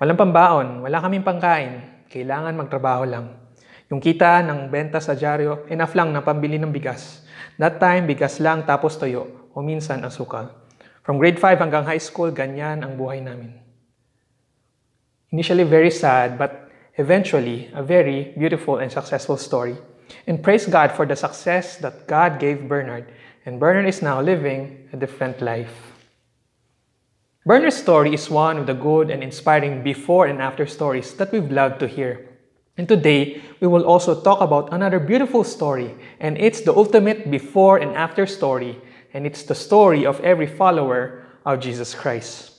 Walang pambaon, wala kaming pangkain, kailangan magtrabaho lang. Yung kita ng benta sa dyaryo, enough lang na pambili ng bigas. That time, bigas lang tapos toyo, o minsan asukal. From grade 5 hanggang high school, ganyan ang buhay namin. Initially very sad, but eventually a very beautiful and successful story. And praise God for the success that God gave Bernard. And Bernard is now living a different life. Bernard's story is one of the good and inspiring before and after stories that we've loved to hear. And today, we will also talk about another beautiful story, and it's the ultimate before and after story, and it's the story of every follower of Jesus Christ.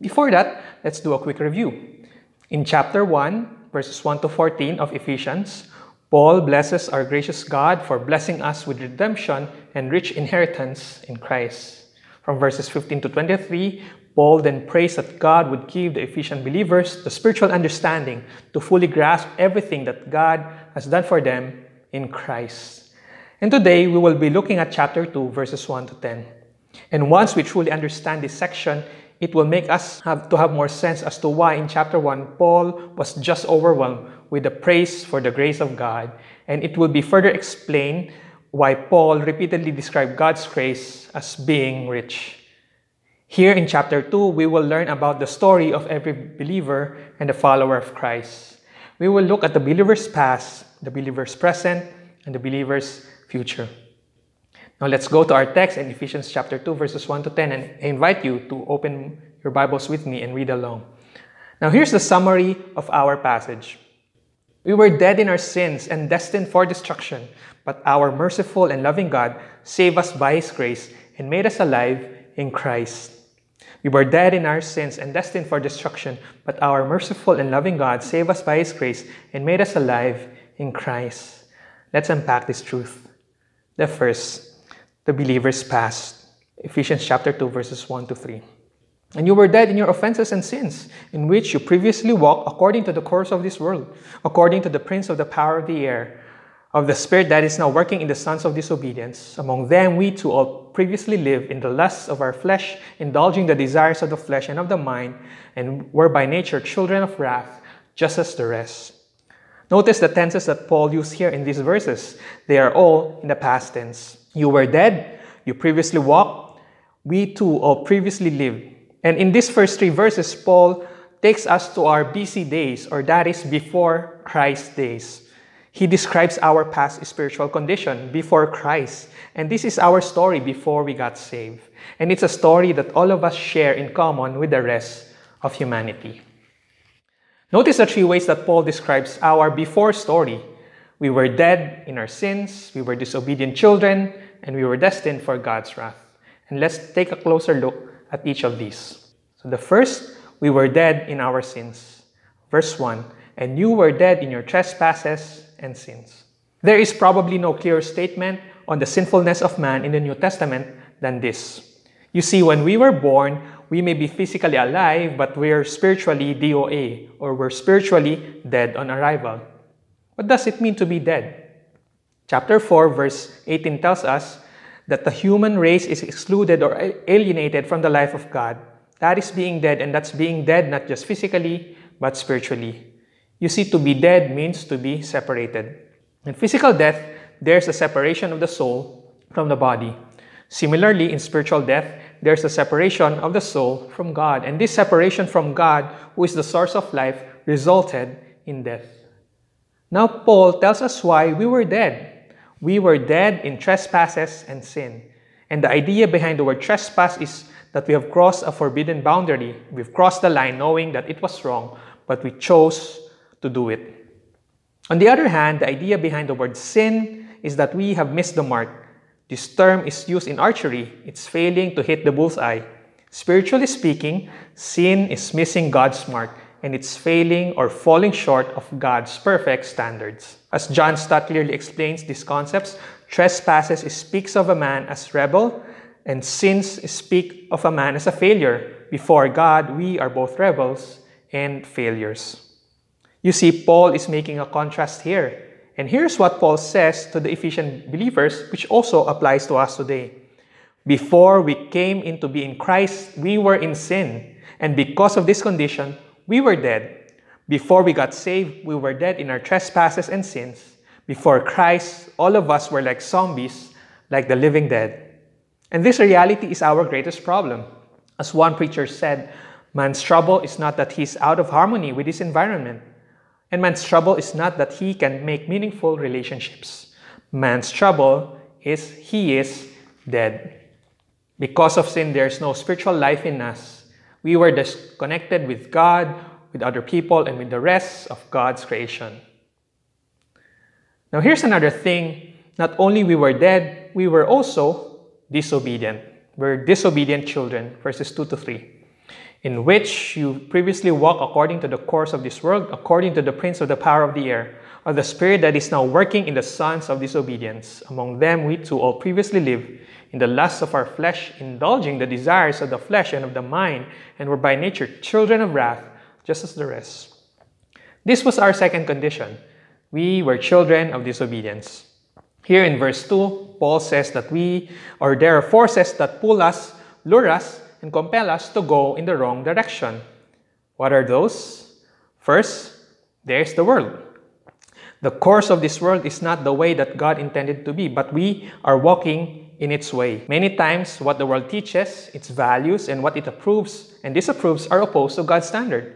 Before that, let's do a quick review. In chapter 1, verses 1 to 14 of Ephesians, Paul blesses our gracious God for blessing us with redemption and rich inheritance in Christ. From verses 15 to 23, Paul then prays that God would give the Ephesian believers the spiritual understanding to fully grasp everything that God has done for them in Christ. And today we will be looking at chapter 2, verses 1 to 10. And once we truly understand this section, it will make us have to have more sense as to why in chapter 1 Paul was just overwhelmed with the praise for the grace of God and it will be further explained why Paul repeatedly described God's grace as being rich. Here in chapter 2 we will learn about the story of every believer and the follower of Christ. We will look at the believer's past, the believer's present, and the believer's future. Now let's go to our text in Ephesians chapter 2 verses 1 to 10 and I invite you to open your Bibles with me and read along. Now here's the summary of our passage. We were dead in our sins and destined for destruction, but our merciful and loving God saved us by his grace and made us alive in Christ. We were dead in our sins and destined for destruction, but our merciful and loving God saved us by his grace and made us alive in Christ. Let's unpack this truth. The first, the believer's past. Ephesians chapter 2, verses 1 to 3. And you were dead in your offenses and sins, in which you previously walked according to the course of this world, according to the prince of the power of the air, of the spirit that is now working in the sons of disobedience. Among them we too all previously lived in the lusts of our flesh, indulging the desires of the flesh and of the mind, and were by nature children of wrath, just as the rest. Notice the tenses that Paul used here in these verses. They are all in the past tense. You were dead, you previously walked, we too all previously lived. And in these first three verses, Paul takes us to our BC days, or that is before Christ's days. He describes our past spiritual condition before Christ. And this is our story before we got saved. And it's a story that all of us share in common with the rest of humanity. Notice the three ways that Paul describes our before story. We were dead in our sins, we were disobedient children, and we were destined for God's wrath. And let's take a closer look at each of these. So the first, we were dead in our sins. Verse 1 And you were dead in your trespasses and sins. There is probably no clearer statement on the sinfulness of man in the New Testament than this. You see, when we were born, we may be physically alive, but we're spiritually DOA, or we're spiritually dead on arrival. What does it mean to be dead? Chapter 4, verse 18 tells us that the human race is excluded or alienated from the life of God. That is being dead, and that's being dead not just physically, but spiritually. You see, to be dead means to be separated. In physical death, there's a separation of the soul from the body. Similarly, in spiritual death, there's a separation of the soul from God. And this separation from God, who is the source of life, resulted in death. Now, Paul tells us why we were dead. We were dead in trespasses and sin. And the idea behind the word trespass is that we have crossed a forbidden boundary. We've crossed the line knowing that it was wrong, but we chose to do it. On the other hand, the idea behind the word sin is that we have missed the mark. This term is used in archery. It's failing to hit the bullseye. Spiritually speaking, sin is missing God's mark and it's failing or falling short of God's perfect standards. As John Stott clearly explains these concepts, trespasses speaks of a man as rebel, and sins speak of a man as a failure. Before God, we are both rebels and failures. You see, Paul is making a contrast here. And here's what Paul says to the Ephesian believers, which also applies to us today. Before we came into being Christ, we were in sin. And because of this condition, we were dead. Before we got saved, we were dead in our trespasses and sins. Before Christ, all of us were like zombies, like the living dead. And this reality is our greatest problem. As one preacher said, man's trouble is not that he's out of harmony with his environment. And man's trouble is not that he can make meaningful relationships. Man's trouble is he is dead. Because of sin, there is no spiritual life in us. We were disconnected with God, with other people, and with the rest of God's creation. Now, here's another thing. Not only we were dead, we were also disobedient. We're disobedient children, verses 2 to 3. In which you previously walked according to the course of this world, according to the prince of the power of the air, of the spirit that is now working in the sons of disobedience. Among them we too all previously lived in the lusts of our flesh, indulging the desires of the flesh and of the mind, and were by nature children of wrath, just as the rest. This was our second condition. We were children of disobedience. Here in verse 2, Paul says that we, or there are forces that pull us, lure us, and compel us to go in the wrong direction. What are those? First, there's the world. The course of this world is not the way that God intended to be, but we are walking in its way. Many times, what the world teaches, its values, and what it approves and disapproves are opposed to God's standard.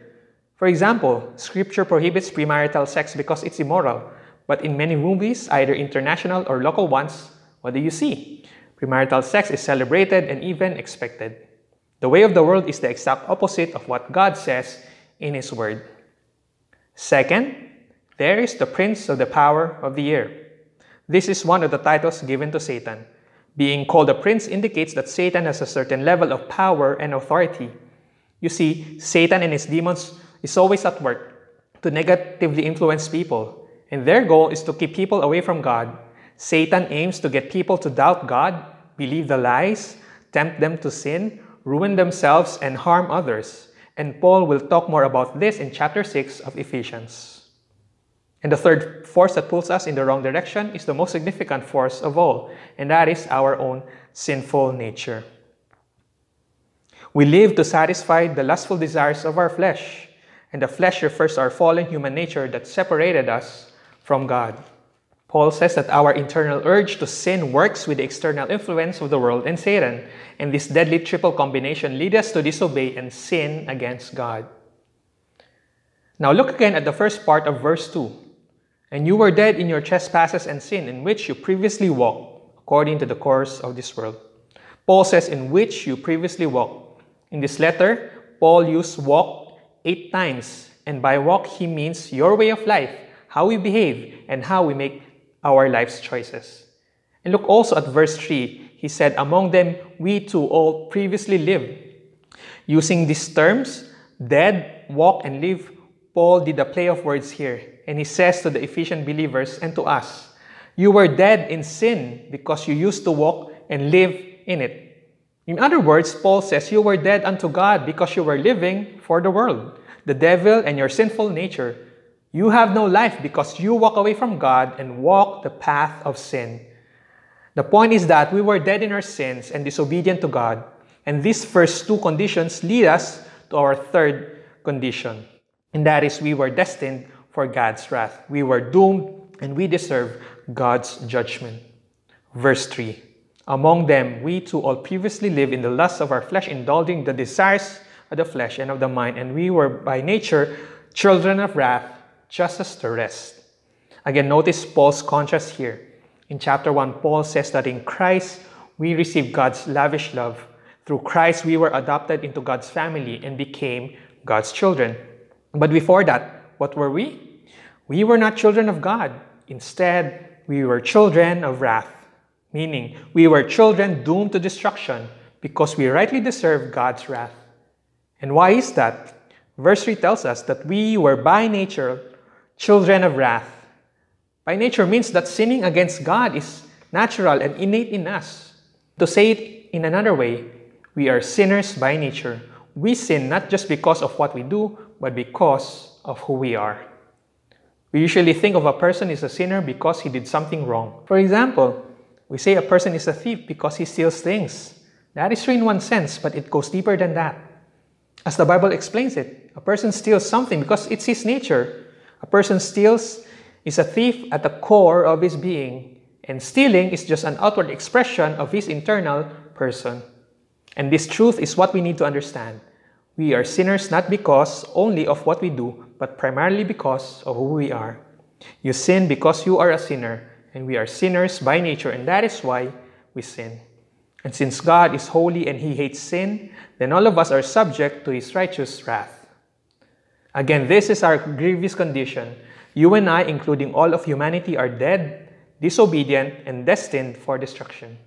For example, Scripture prohibits premarital sex because it's immoral. But in many movies, either international or local ones, what do you see? Premarital sex is celebrated and even expected. The way of the world is the exact opposite of what God says in His Word. Second, there is the prince of the power of the air. This is one of the titles given to Satan. Being called a prince indicates that Satan has a certain level of power and authority. You see, Satan and his demons is always at work to negatively influence people, and their goal is to keep people away from God. Satan aims to get people to doubt God, believe the lies, tempt them to sin, ruin themselves, and harm others. And Paul will talk more about this in chapter 6 of Ephesians. And the third force that pulls us in the wrong direction is the most significant force of all, and that is our own sinful nature. We live to satisfy the lustful desires of our flesh, and the flesh refers to our fallen human nature that separated us from God. Paul says that our internal urge to sin works with the external influence of the world and Satan, and this deadly triple combination leads us to disobey and sin against God. Now look again at the first part of verse 2. And you were dead in your trespasses and sin, in which you previously walked, according to the course of this world. Paul says, in which you previously walked. In this letter, Paul used walk eight times. And by walk, he means your way of life, how we behave, and how we make our life's choices. And look also at verse 3. He said, Among them, we too all previously lived. Using these terms, dead, walk, and live, Paul did a play of words here and he says to the Ephesian believers and to us, You were dead in sin because you used to walk and live in it. In other words, Paul says you were dead unto God because you were living for the world, the devil, and your sinful nature. You have no life because you walk away from God and walk the path of sin. The point is that we were dead in our sins and disobedient to God. And these first two conditions lead us to our third condition. And that is we were destined for God's wrath. We were doomed and we deserve God's judgment. Verse 3 Among them, we too all previously lived in the lusts of our flesh, indulging the desires of the flesh and of the mind, and we were by nature children of wrath, just as the rest. Again, notice Paul's contrast here. In chapter 1, Paul says that in Christ we received God's lavish love. Through Christ, we were adopted into God's family and became God's children. But before that, what were we? We were not children of God. Instead, we were children of wrath, meaning we were children doomed to destruction because we rightly deserve God's wrath. And why is that? Verse 3 tells us that we were by nature children of wrath. By nature means that sinning against God is natural and innate in us. To say it in another way, we are sinners by nature. We sin not just because of what we do, but because of who we are. We usually think of a person as a sinner because he did something wrong. For example, we say a person is a thief because he steals things. That is true in one sense, but it goes deeper than that. As the Bible explains it, A person steals something because it's his nature. Person steals is a thief at the core of his being, and stealing is just an outward expression of his internal person. And this truth is what we need to understand. We are sinners not because only of what we do, but primarily because of who we are. You sin because you are a sinner, and we are sinners by nature, and that is why we sin. And since God is holy and He hates sin, then all of us are subject to His righteous wrath. Again, this is our grievous condition. You and I, including all of humanity, are dead, disobedient, and destined for destruction.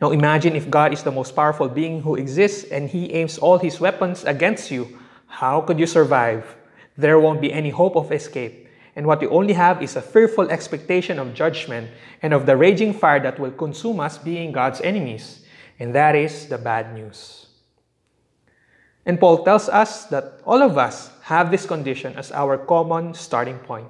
Now imagine if God is the most powerful being who exists and He aims all His weapons against you. How could you survive? There won't be any hope of escape. And what you only have is a fearful expectation of judgment and of the raging fire that will consume us being God's enemies. And that is the bad news. And Paul tells us that all of us have this condition as our common starting point.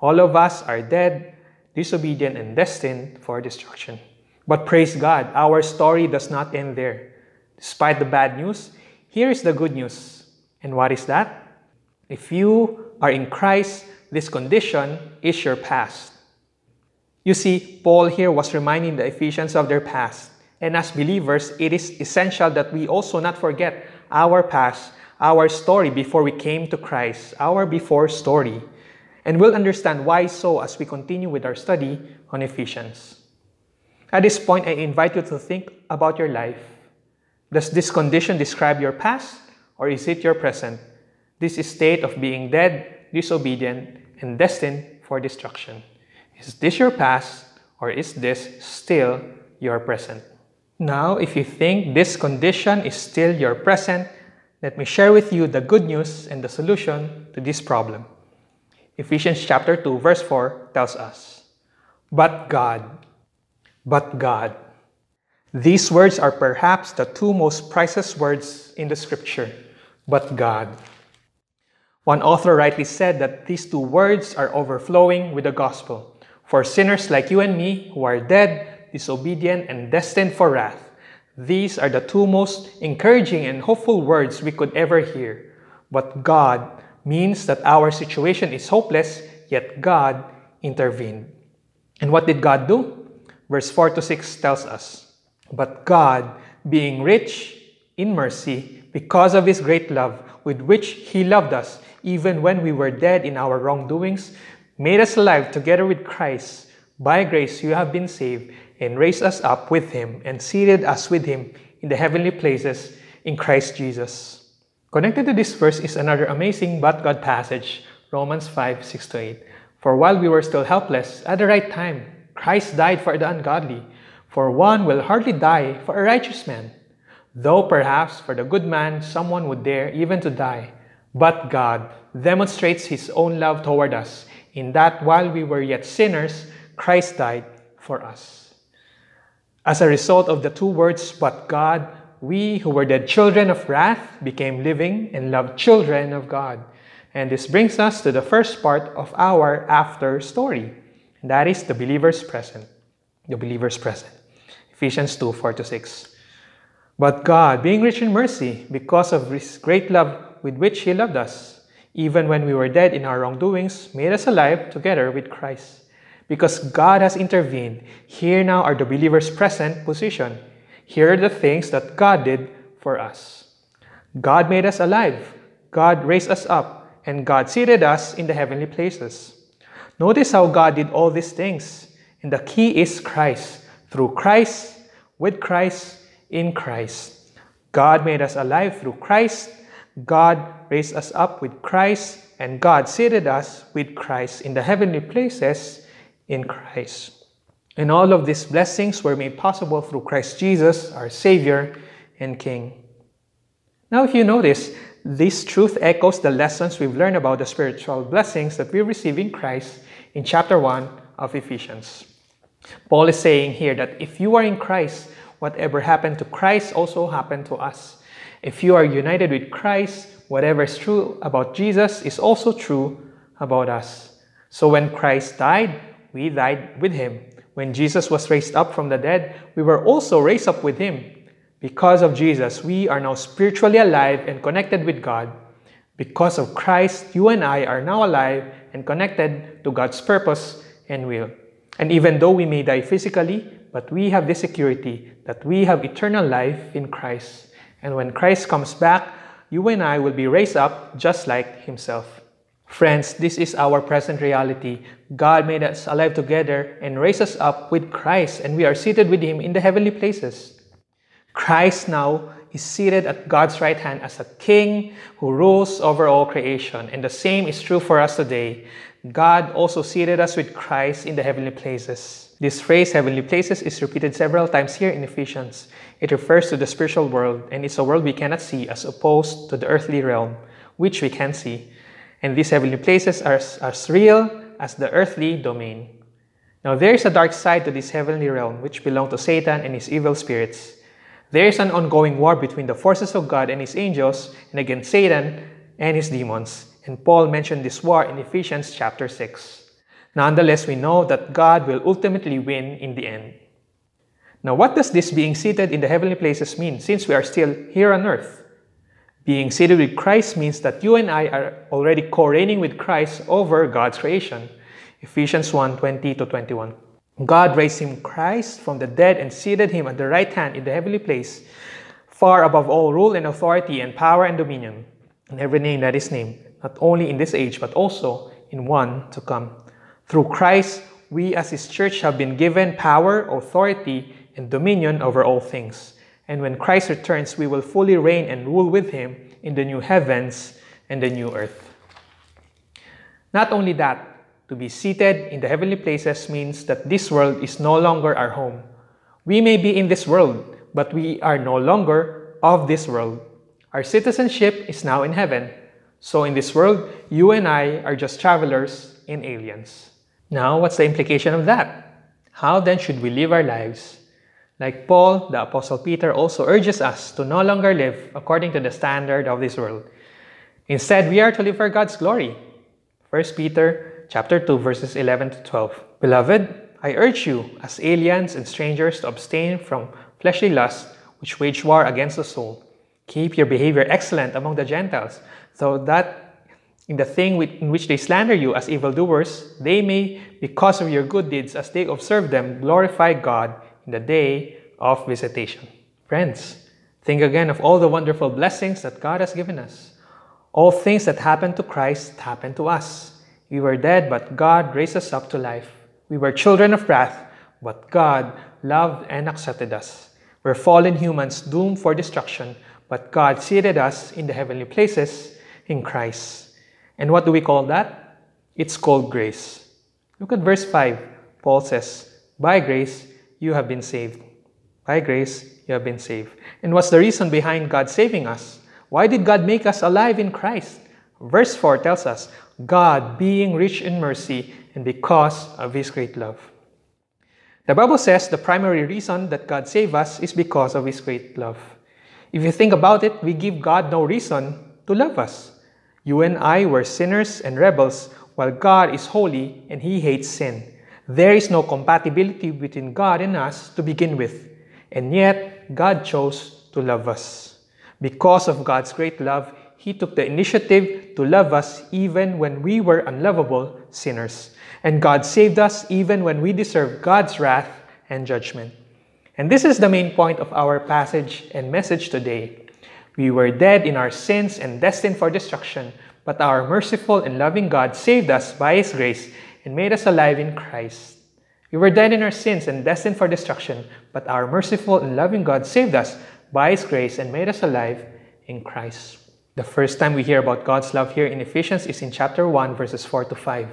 All of us are dead, disobedient, and destined for destruction. But praise God, our story does not end there. Despite the bad news, here is the good news. And what is that? If you are in Christ, this condition is your past. You see, Paul here was reminding the Ephesians of their past. And as believers, it is essential that we also not forget our past, our story before we came to Christ, our before story. And we'll understand why so as we continue with our study on Ephesians. At this point, I invite you to think about your life. Does this condition describe your past or is it your present? This state of being dead, disobedient, and destined for destruction. Is this your past or is this still your present? Now, if you think this condition is still your present, let me share with you the good news and the solution to this problem. Ephesians chapter 2 verse 4 tells us, But God, but God. These words are perhaps the two most priceless words in the scripture, but God. One author rightly said that these two words are overflowing with the gospel for sinners like you and me who are dead disobedient, and destined for wrath. These are the two most encouraging and hopeful words we could ever hear. But God means that our situation is hopeless, yet God intervened. And what did God do? Verse 4 to 6 tells us But God, being rich in mercy, because of his great love with which he loved us, even when we were dead in our wrongdoings, made us alive together with Christ. By grace you have been saved and raised us up with him and seated us with him in the heavenly places in Christ Jesus. Connected to this verse is another amazing but God passage, Romans 5 6 to 8. For while we were still helpless, at the right time, Christ died for the ungodly. For one will hardly die for a righteous man, though perhaps for the good man someone would dare even to die. But God demonstrates his own love toward us, in that while we were yet sinners, Christ died for us. As a result of the two words, but God, we who were dead children of wrath became living and loved children of God. And this brings us to the first part of our after story. That is the believer's present. The believer's present. Ephesians 2 4 to 6. But God, being rich in mercy, because of his great love with which he loved us, even when we were dead in our wrongdoings, made us alive together with Christ. Because God has intervened, here now are the believer's present position. Here are the things that God did for us. God made us alive, God raised us up, and God seated us in the heavenly places. Notice how God did all these things. And the key is Christ. Through Christ, with Christ, in Christ. God made us alive through Christ. God raised us up with Christ. And God seated us with Christ in the heavenly places in Christ. And all of these blessings were made possible through Christ Jesus, our Savior and King. Now, if you notice, this truth echoes the lessons we've learned about the spiritual blessings that we receive in Christ in chapter 1 of Ephesians. Paul is saying here that if you are in Christ, whatever happened to Christ also happened to us. If you are united with Christ, whatever is true about Jesus is also true about us. So when Christ died, we died with him. When Jesus was raised up from the dead, we were also raised up with him. Because of Jesus, we are now spiritually alive and connected with God. Because of Christ, you and I are now alive and connected to God's purpose and will. And even though we may die physically, but we have the security that we have eternal life in Christ. And when Christ comes back, you and I will be raised up just like Himself. Friends, this is our present reality. God made us alive together and raised us up with Christ, and we are seated with Him in the heavenly places. Christ now is seated at God's right hand as a king who rules over all creation, and the same is true for us today. God also seated us with Christ in the heavenly places. This phrase, heavenly places, is repeated several times here in Ephesians. It refers to the spiritual world, and it's a world we cannot see as opposed to the earthly realm, which we can see. And these heavenly places are as real as the earthly domain. Now, there is a dark side to this heavenly realm, which belongs to Satan and his evil spirits. There is an ongoing war between the forces of God and his angels and against Satan and his demons. And Paul mentioned this war in Ephesians chapter 6. Nonetheless, we know that God will ultimately win in the end. Now, what does this being seated in the heavenly places mean since we are still here on earth? Being seated with Christ means that you and I are already co-reigning with Christ over God's creation. Ephesians 1, 20 to 21. God raised him Christ from the dead and seated him at the right hand in the heavenly place, far above all rule and authority and power and dominion, and every name that is named, not only in this age, but also in one to come. Through Christ, we as his church have been given power, authority, and dominion over all things. And when Christ returns, we will fully reign and rule with him in the new heavens and the new earth. Not only that, to be seated in the heavenly places means that this world is no longer our home. We may be in this world, but we are no longer of this world. Our citizenship is now in heaven. So in this world, you and I are just travelers and aliens. Now, what's the implication of that? How then should we live our lives? Like Paul, the Apostle Peter also urges us to no longer live according to the standard of this world. Instead, we are to live for God's glory. 1 Peter chapter 2 verses 11 to 12. Beloved, I urge you as aliens and strangers to abstain from fleshly lusts which wage war against the soul. Keep your behavior excellent among the Gentiles, so that in the thing in which they slander you as evildoers, they may, because of your good deeds as they observe them, glorify God the day of visitation. Friends, think again of all the wonderful blessings that God has given us. All things that happened to Christ happened to us. We were dead, but God raised us up to life. We were children of wrath, but God loved and accepted us. We're fallen humans doomed for destruction, but God seated us in the heavenly places in Christ. And what do we call that? It's called grace. Look at verse 5. Paul says, By grace you have been saved. By grace, you have been saved. And what's the reason behind God saving us? Why did God make us alive in Christ? Verse 4 tells us, God being rich in mercy and because of his great love. The Bible says the primary reason that God saved us is because of his great love. If you think about it, we give God no reason to love us. You and I were sinners and rebels, while God is holy and he hates sin. There is no compatibility between God and us to begin with, and yet God chose to love us. Because of God's great love, He took the initiative to love us even when we were unlovable sinners. And God saved us even when we deserved God's wrath and judgment. And this is the main point of our passage and message today. We were dead in our sins and destined for destruction, but our merciful and loving God saved us by His grace and made us alive in Christ. We were dead in our sins and destined for destruction, but our merciful and loving God saved us by His grace and made us alive in Christ. The first time we hear about God's love here in Ephesians is in chapter 1, verses 4 to 5.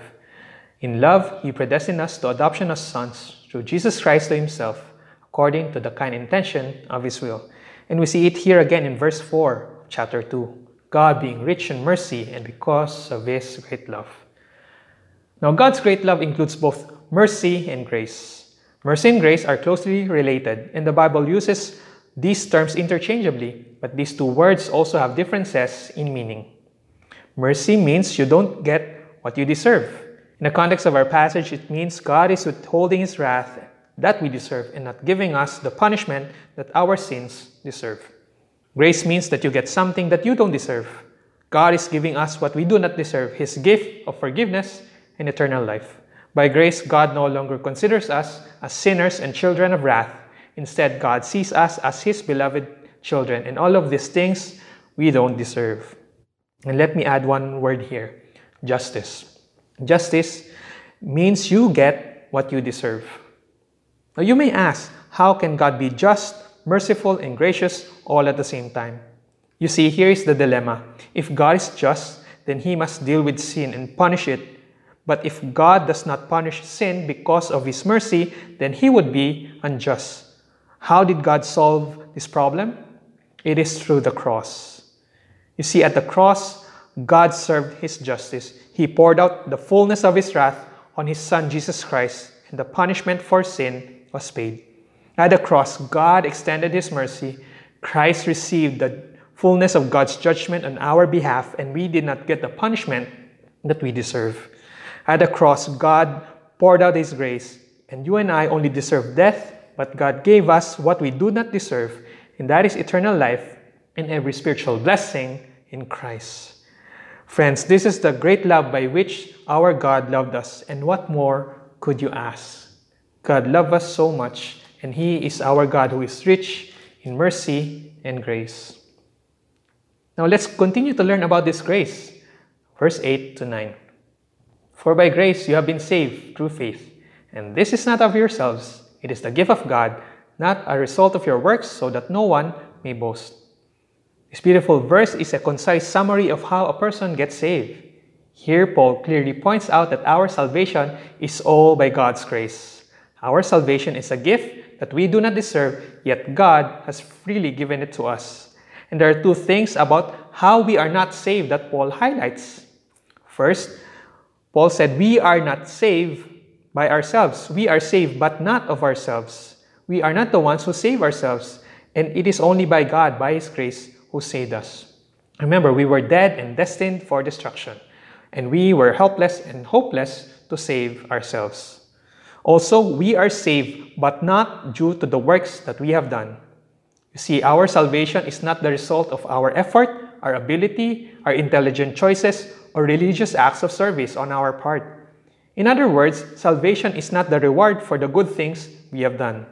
In love, He predestined us to adoption as sons through Jesus Christ to Himself, according to the kind intention of His will. And we see it here again in verse 4, chapter 2. God being rich in mercy and because of His great love. Now, God's great love includes both mercy and grace. Mercy and grace are closely related, and the Bible uses these terms interchangeably, but these two words also have differences in meaning. Mercy means you don't get what you deserve. In the context of our passage, it means God is withholding His wrath that we deserve and not giving us the punishment that our sins deserve. Grace means that you get something that you don't deserve. God is giving us what we do not deserve His gift of forgiveness and eternal life. By grace, God no longer considers us as sinners and children of wrath. Instead, God sees us as His beloved children, and all of these things we don't deserve. And let me add one word here justice. Justice means you get what you deserve. Now, you may ask, how can God be just, merciful, and gracious all at the same time? You see, here is the dilemma. If God is just, then He must deal with sin and punish it. But if God does not punish sin because of His mercy, then He would be unjust. How did God solve this problem? It is through the cross. You see, at the cross, God served His justice. He poured out the fullness of His wrath on His Son Jesus Christ, and the punishment for sin was paid. At the cross, God extended His mercy. Christ received the fullness of God's judgment on our behalf, and we did not get the punishment that we deserve. At the cross, God poured out His grace, and you and I only deserve death, but God gave us what we do not deserve, and that is eternal life and every spiritual blessing in Christ. Friends, this is the great love by which our God loved us, and what more could you ask? God loved us so much, and He is our God who is rich in mercy and grace. Now let's continue to learn about this grace. Verse 8 to 9. For by grace you have been saved through faith, and this is not of yourselves, it is the gift of God, not a result of your works, so that no one may boast. This beautiful verse is a concise summary of how a person gets saved. Here, Paul clearly points out that our salvation is all by God's grace. Our salvation is a gift that we do not deserve, yet God has freely given it to us. And there are two things about how we are not saved that Paul highlights. First, Paul said, We are not saved by ourselves. We are saved, but not of ourselves. We are not the ones who save ourselves, and it is only by God, by His grace, who saved us. Remember, we were dead and destined for destruction, and we were helpless and hopeless to save ourselves. Also, we are saved, but not due to the works that we have done. You see, our salvation is not the result of our effort, our ability, our intelligent choices, or religious acts of service on our part. In other words, salvation is not the reward for the good things we have done.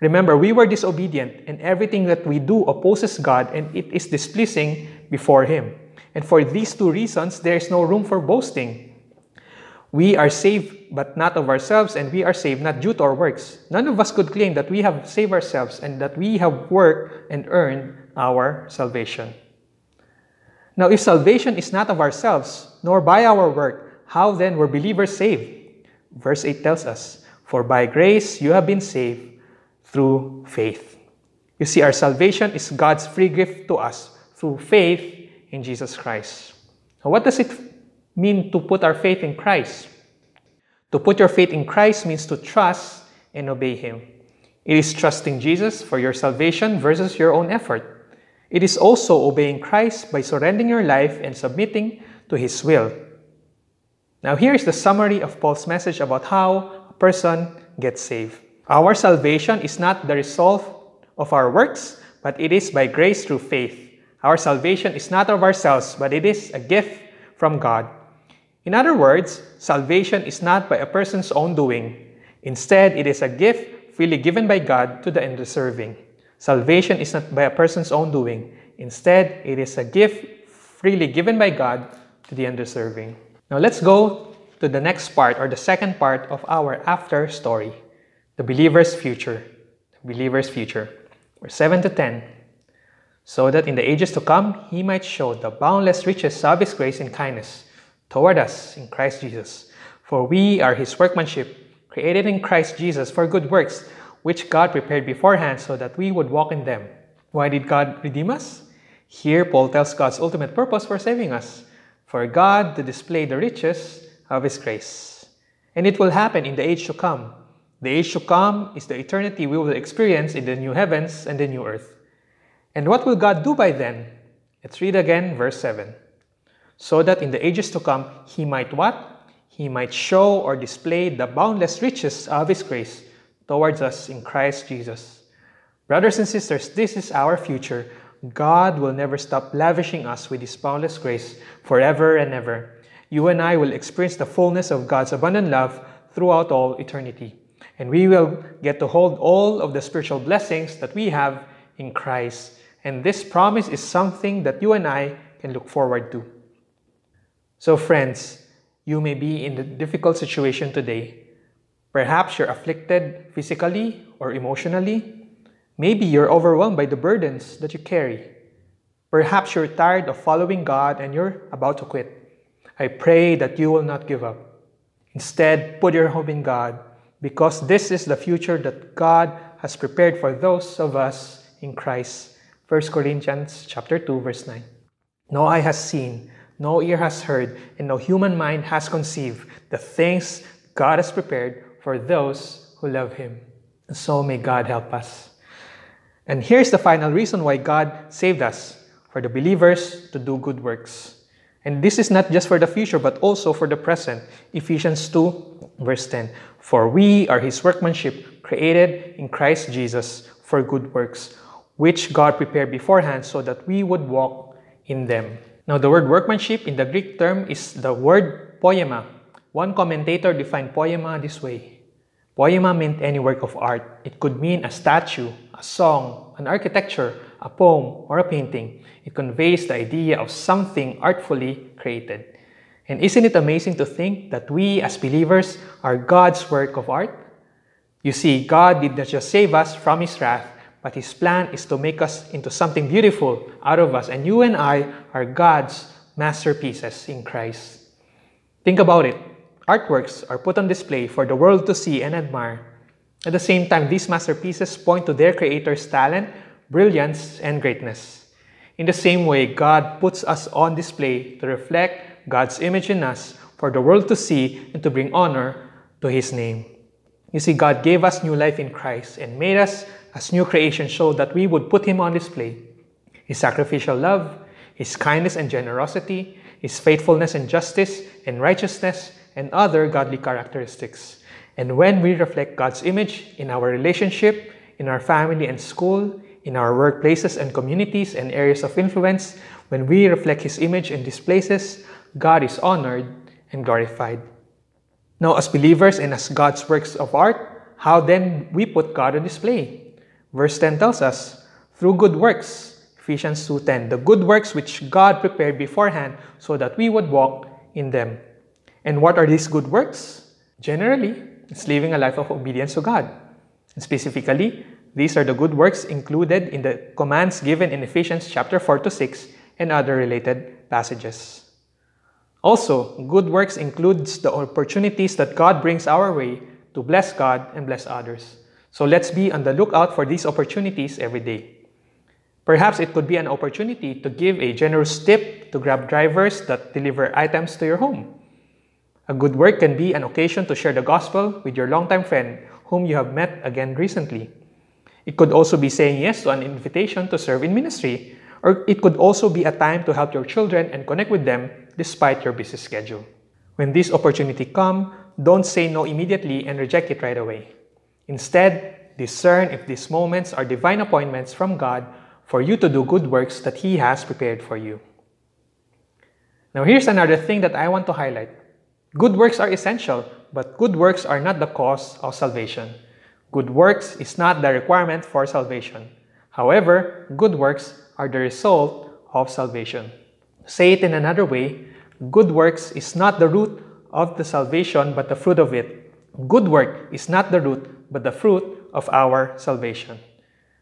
Remember, we were disobedient, and everything that we do opposes God and it is displeasing before Him. And for these two reasons, there is no room for boasting. We are saved, but not of ourselves, and we are saved not due to our works. None of us could claim that we have saved ourselves and that we have worked and earned our salvation. Now, if salvation is not of ourselves, nor by our work, how then were believers saved? Verse 8 tells us, For by grace you have been saved through faith. You see, our salvation is God's free gift to us through faith in Jesus Christ. Now, what does it mean to put our faith in Christ? To put your faith in Christ means to trust and obey Him. It is trusting Jesus for your salvation versus your own effort. It is also obeying Christ by surrendering your life and submitting to His will. Now, here is the summary of Paul's message about how a person gets saved. Our salvation is not the result of our works, but it is by grace through faith. Our salvation is not of ourselves, but it is a gift from God. In other words, salvation is not by a person's own doing. Instead, it is a gift freely given by God to the undeserving. Salvation is not by a person's own doing. Instead, it is a gift freely given by God to the undeserving. Now let's go to the next part or the second part of our after story the believer's future. The believer's future. Verse 7 to 10. So that in the ages to come he might show the boundless riches of his grace and kindness toward us in Christ Jesus. For we are his workmanship, created in Christ Jesus for good works, which God prepared beforehand so that we would walk in them. Why did God redeem us? Here, Paul tells God's ultimate purpose for saving us for God to display the riches of his grace. And it will happen in the age to come the age to come is the eternity we will experience in the new heavens and the new earth. And what will God do by then? Let's read again verse 7. So that in the ages to come, He might what? He might show or display the boundless riches of His grace towards us in Christ Jesus. Brothers and sisters, this is our future. God will never stop lavishing us with His boundless grace forever and ever. You and I will experience the fullness of God's abundant love throughout all eternity. And we will get to hold all of the spiritual blessings that we have in Christ. And this promise is something that you and I can look forward to. So, friends, you may be in a difficult situation today. Perhaps you're afflicted physically or emotionally. Maybe you're overwhelmed by the burdens that you carry. Perhaps you're tired of following God and you're about to quit. I pray that you will not give up. Instead, put your hope in God because this is the future that God has prepared for those of us in Christ. 1 Corinthians chapter 2 verse 9. No eye has seen, no ear has heard, and no human mind has conceived the things God has prepared for those who love him. And so may God help us. And here's the final reason why God saved us for the believers to do good works. And this is not just for the future, but also for the present. Ephesians 2, verse 10. For we are his workmanship, created in Christ Jesus for good works, which God prepared beforehand so that we would walk in them. Now, the word workmanship in the Greek term is the word poema. One commentator defined poema this way Poema meant any work of art. It could mean a statue, a song, an architecture, a poem, or a painting. It conveys the idea of something artfully created. And isn't it amazing to think that we as believers are God's work of art? You see, God did not just save us from His wrath, but His plan is to make us into something beautiful out of us. And you and I are God's masterpieces in Christ. Think about it. Artworks are put on display for the world to see and admire. At the same time, these masterpieces point to their creator's talent, brilliance, and greatness. In the same way, God puts us on display to reflect God's image in us for the world to see and to bring honor to His name. You see, God gave us new life in Christ and made us as new creation so that we would put Him on display. His sacrificial love, His kindness and generosity, His faithfulness and justice and righteousness, and other godly characteristics. And when we reflect God's image in our relationship, in our family and school, in our workplaces and communities and areas of influence, when we reflect His image in these places, God is honored and glorified. Now, as believers and as God's works of art, how then we put God on display? Verse 10 tells us, through good works, Ephesians 2.10, the good works which God prepared beforehand so that we would walk in them. And what are these good works? Generally, it's living a life of obedience to God. And specifically, these are the good works included in the commands given in Ephesians chapter 4 to 6 and other related passages. Also, good works includes the opportunities that God brings our way to bless God and bless others. So let's be on the lookout for these opportunities every day. Perhaps it could be an opportunity to give a generous tip to grab drivers that deliver items to your home. A good work can be an occasion to share the gospel with your longtime friend whom you have met again recently. It could also be saying yes to an invitation to serve in ministry, or it could also be a time to help your children and connect with them despite your busy schedule. When this opportunity come, don't say no immediately and reject it right away. Instead, discern if these moments are divine appointments from God for you to do good works that He has prepared for you. Now, here's another thing that I want to highlight. Good works are essential, but good works are not the cause of salvation. Good works is not the requirement for salvation. However, good works are the result of salvation. Say it in another way, good works is not the root of the salvation, but the fruit of it. Good work is not the root, but the fruit of our salvation.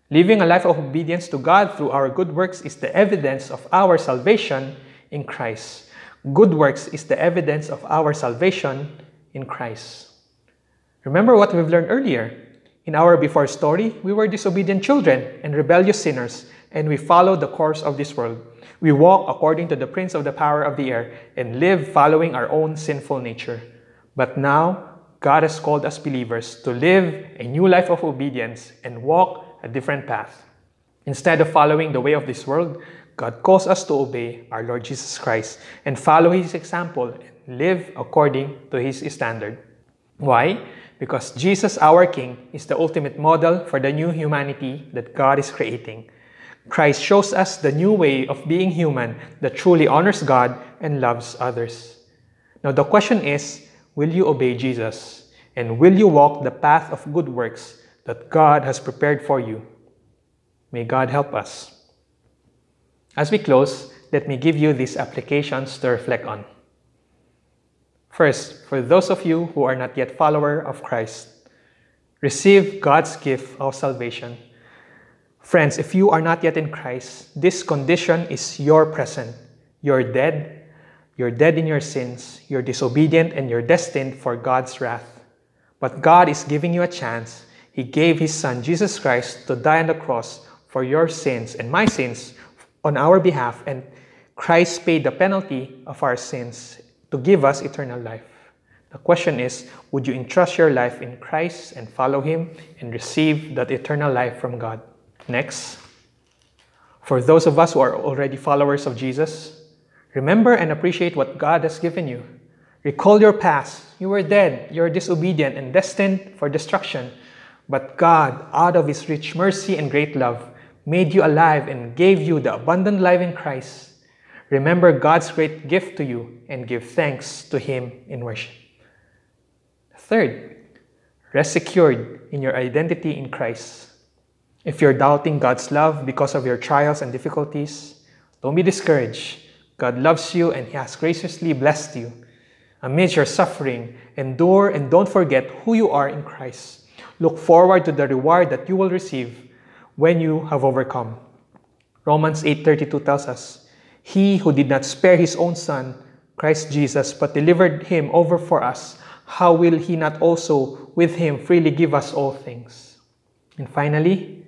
Living a life of obedience to God through our good works is the evidence of our salvation in Christ. Good works is the evidence of our salvation in Christ. Remember what we've learned earlier. In our before story, we were disobedient children and rebellious sinners, and we followed the course of this world. We walk according to the prince of the power of the air and live following our own sinful nature. But now, God has called us believers to live a new life of obedience and walk a different path. Instead of following the way of this world, God calls us to obey our Lord Jesus Christ and follow His example and live according to His standard. Why? Because Jesus, our King, is the ultimate model for the new humanity that God is creating. Christ shows us the new way of being human that truly honors God and loves others. Now, the question is will you obey Jesus? And will you walk the path of good works that God has prepared for you? May God help us. As we close, let me give you these applications to reflect on. First, for those of you who are not yet follower of Christ, receive God's gift of salvation. Friends, if you are not yet in Christ, this condition is your present. You're dead. You're dead in your sins. You're disobedient and you're destined for God's wrath. But God is giving you a chance. He gave His Son, Jesus Christ, to die on the cross for your sins and my sins on our behalf. And Christ paid the penalty of our sins to give us eternal life. The question is would you entrust your life in Christ and follow Him and receive that eternal life from God? Next, for those of us who are already followers of Jesus, remember and appreciate what God has given you. Recall your past. You were dead, you were disobedient, and destined for destruction. But God, out of His rich mercy and great love, made you alive and gave you the abundant life in Christ. Remember God's great gift to you and give thanks to Him in worship. Third, rest secured in your identity in Christ. If you're doubting God's love because of your trials and difficulties, don't be discouraged. God loves you and He has graciously blessed you. Amidst your suffering, endure and don't forget who you are in Christ. Look forward to the reward that you will receive when you have overcome. Romans 8:32 tells us, "He who did not spare his own son, Christ Jesus, but delivered him over for us, how will he not also with him freely give us all things?" And finally,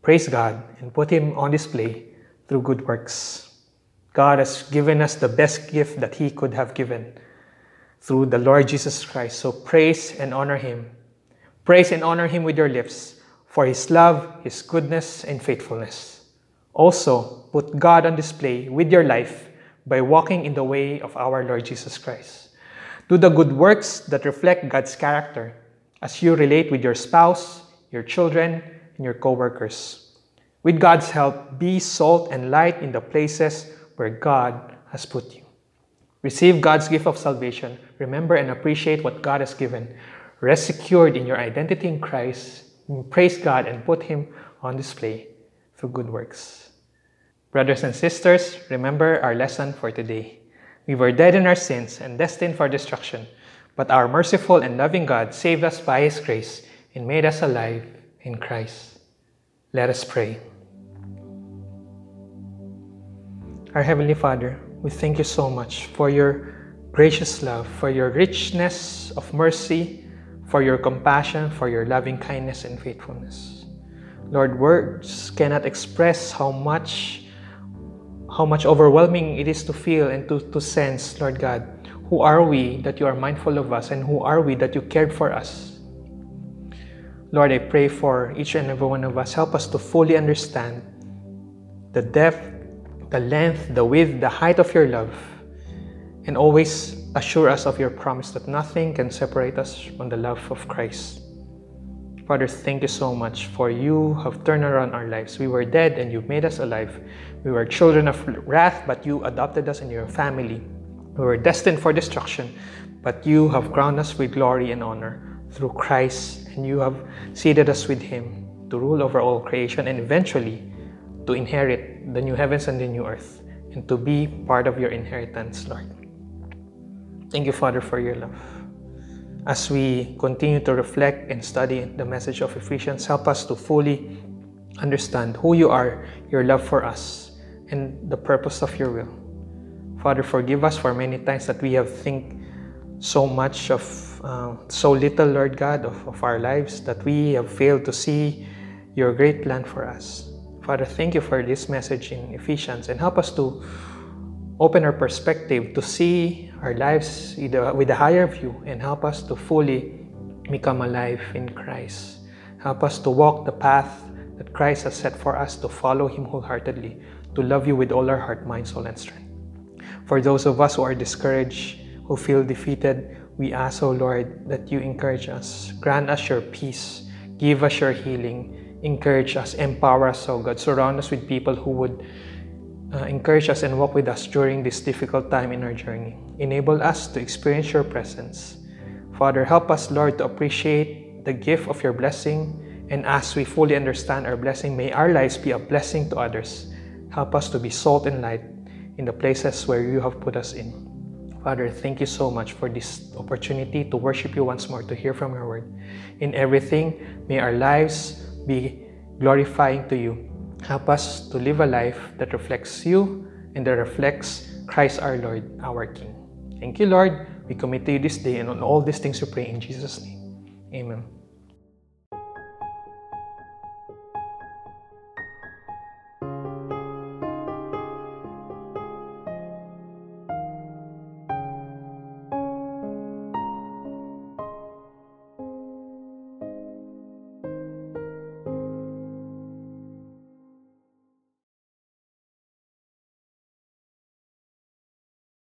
praise God and put him on display through good works. God has given us the best gift that he could have given through the Lord Jesus Christ. So praise and honor him. Praise and honor him with your lips for his love, his goodness, and faithfulness. Also, put God on display with your life by walking in the way of our Lord Jesus Christ. Do the good works that reflect God's character as you relate with your spouse, your children, and your co-workers. With God's help, be salt and light in the places where God has put you. Receive God's gift of salvation. Remember and appreciate what God has given. Rest secured in your identity in Christ Mm, praise God and put Him on display through good works. Brothers and sisters, remember our lesson for today. We were dead in our sins and destined for destruction, but our merciful and loving God saved us by His grace and made us alive in Christ. Let us pray. Our Heavenly Father, we thank you so much for your gracious love, for your richness of mercy for your compassion, for your loving kindness and faithfulness. Lord, words cannot express how much how much overwhelming it is to feel and to, to sense, Lord God, who are we that you are mindful of us and who are we that you cared for us? Lord, I pray for each and every one of us. Help us to fully understand the depth, the length, the width, the height of your love, and always assure us of your promise that nothing can separate us from the love of Christ. Father, thank you so much for you have turned around our lives. We were dead and you've made us alive. We were children of wrath, but you adopted us in your family. We were destined for destruction, but you have crowned us with glory and honor through Christ, and you have seated us with him to rule over all creation and eventually to inherit the new heavens and the new earth and to be part of your inheritance, Lord. Thank you, Father, for your love. As we continue to reflect and study the message of Ephesians, help us to fully understand who you are, your love for us, and the purpose of your will. Father, forgive us for many times that we have think so much of uh, so little, Lord God, of, of our lives that we have failed to see your great plan for us. Father, thank you for this message in Ephesians and help us to open our perspective to see our lives with a higher view and help us to fully become alive in Christ. Help us to walk the path that Christ has set for us to follow Him wholeheartedly, to love you with all our heart, mind, soul, and strength. For those of us who are discouraged, who feel defeated, we ask, O oh Lord, that you encourage us. Grant us your peace. Give us your healing. encourage us, empower us, oh God. Surround us with people who would uh, encourage us and walk with us during this difficult time in our journey. Enable us to experience your presence. Father, help us, Lord, to appreciate the gift of your blessing. And as we fully understand our blessing, may our lives be a blessing to others. Help us to be salt and light in the places where you have put us in. Father, thank you so much for this opportunity to worship you once more, to hear from your word. In everything, may our lives be glorifying to you. Help us to live a life that reflects you and that reflects Christ our Lord, our King. Thank you, Lord. We commit to you this day and on all these things we pray in Jesus' name. Amen.